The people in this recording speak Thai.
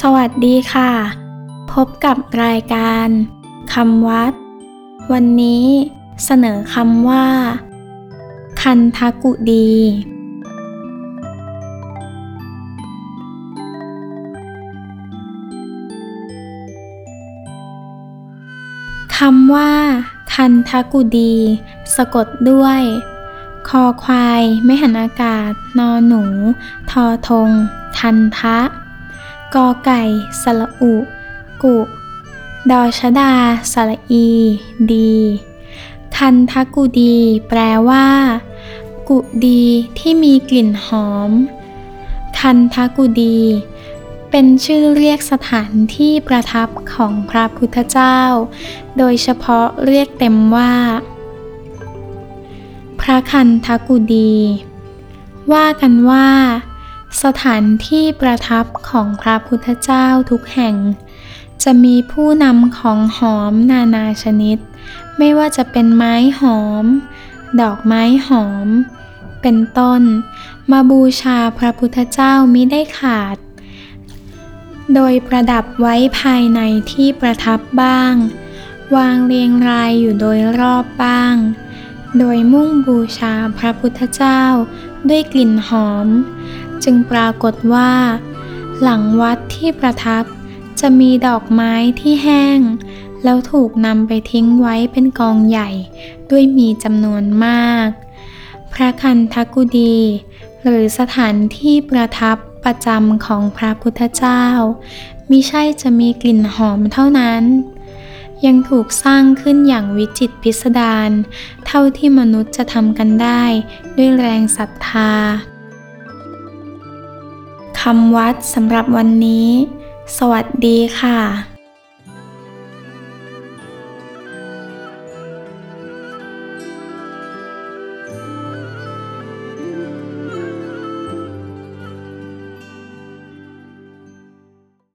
สวัสดีค่ะ พบกับรายการคำวัด วันนี้เสนอคำว่า คันทกุดี คำว่า คันทกุดี สะกดด้วย คอควาย ไม่หันอากาศ นอหนู ทอทง ทันทะ กอไก่ สระอุ กุ ดอชดา สระอี ดี คันทกุดี แปลว่า กุดีที่มีกลิ่นหอม คันทกุดี เป็นชื่อเรียกสถานที่ประทับของพระพุทธเจ้า โดยเฉพาะเรียกเต็มว่า พระคันทกุดี ว่ากันว่า สถานที่ประทับของพระพุทธเจ้าทุกแห่ง จะมีผู้นำของหอมนานาชนิด ไม่ว่าจะเป็นไม้หอม ดอกไม้หอม เป็นต้น มาบูชาพระพุทธเจ้ามิได้ขาด โดยประดับไว้ภายในที่ประทับบ้าง วางเรียงรายอยู่โดยรอบบ้าง โดยมุ่งบูชาพระพุทธเจ้าด้วยกลิ่นหอม จึงปรากฏว่า หลังวัดที่ประทับจะมีดอกไม้ที่แห้ง แล้วถูกนำไปทิ้งไว้เป็นกองใหญ่ ด้วยมีจำนวนมาก พระคันทกุดี หรือสถานที่ประทับประจำของพระพุทธเจ้ามิใช่จะมีกลิ่นหอมเท่านั้น ยังถูกสร้างขึ้นอย่างวิจิตพิสดารเท่าที่มนุษย์จะทำกันได้ด้วยแรงศรัทธา คำวัดสำหรับวันนี้ สวัสดีค่ะ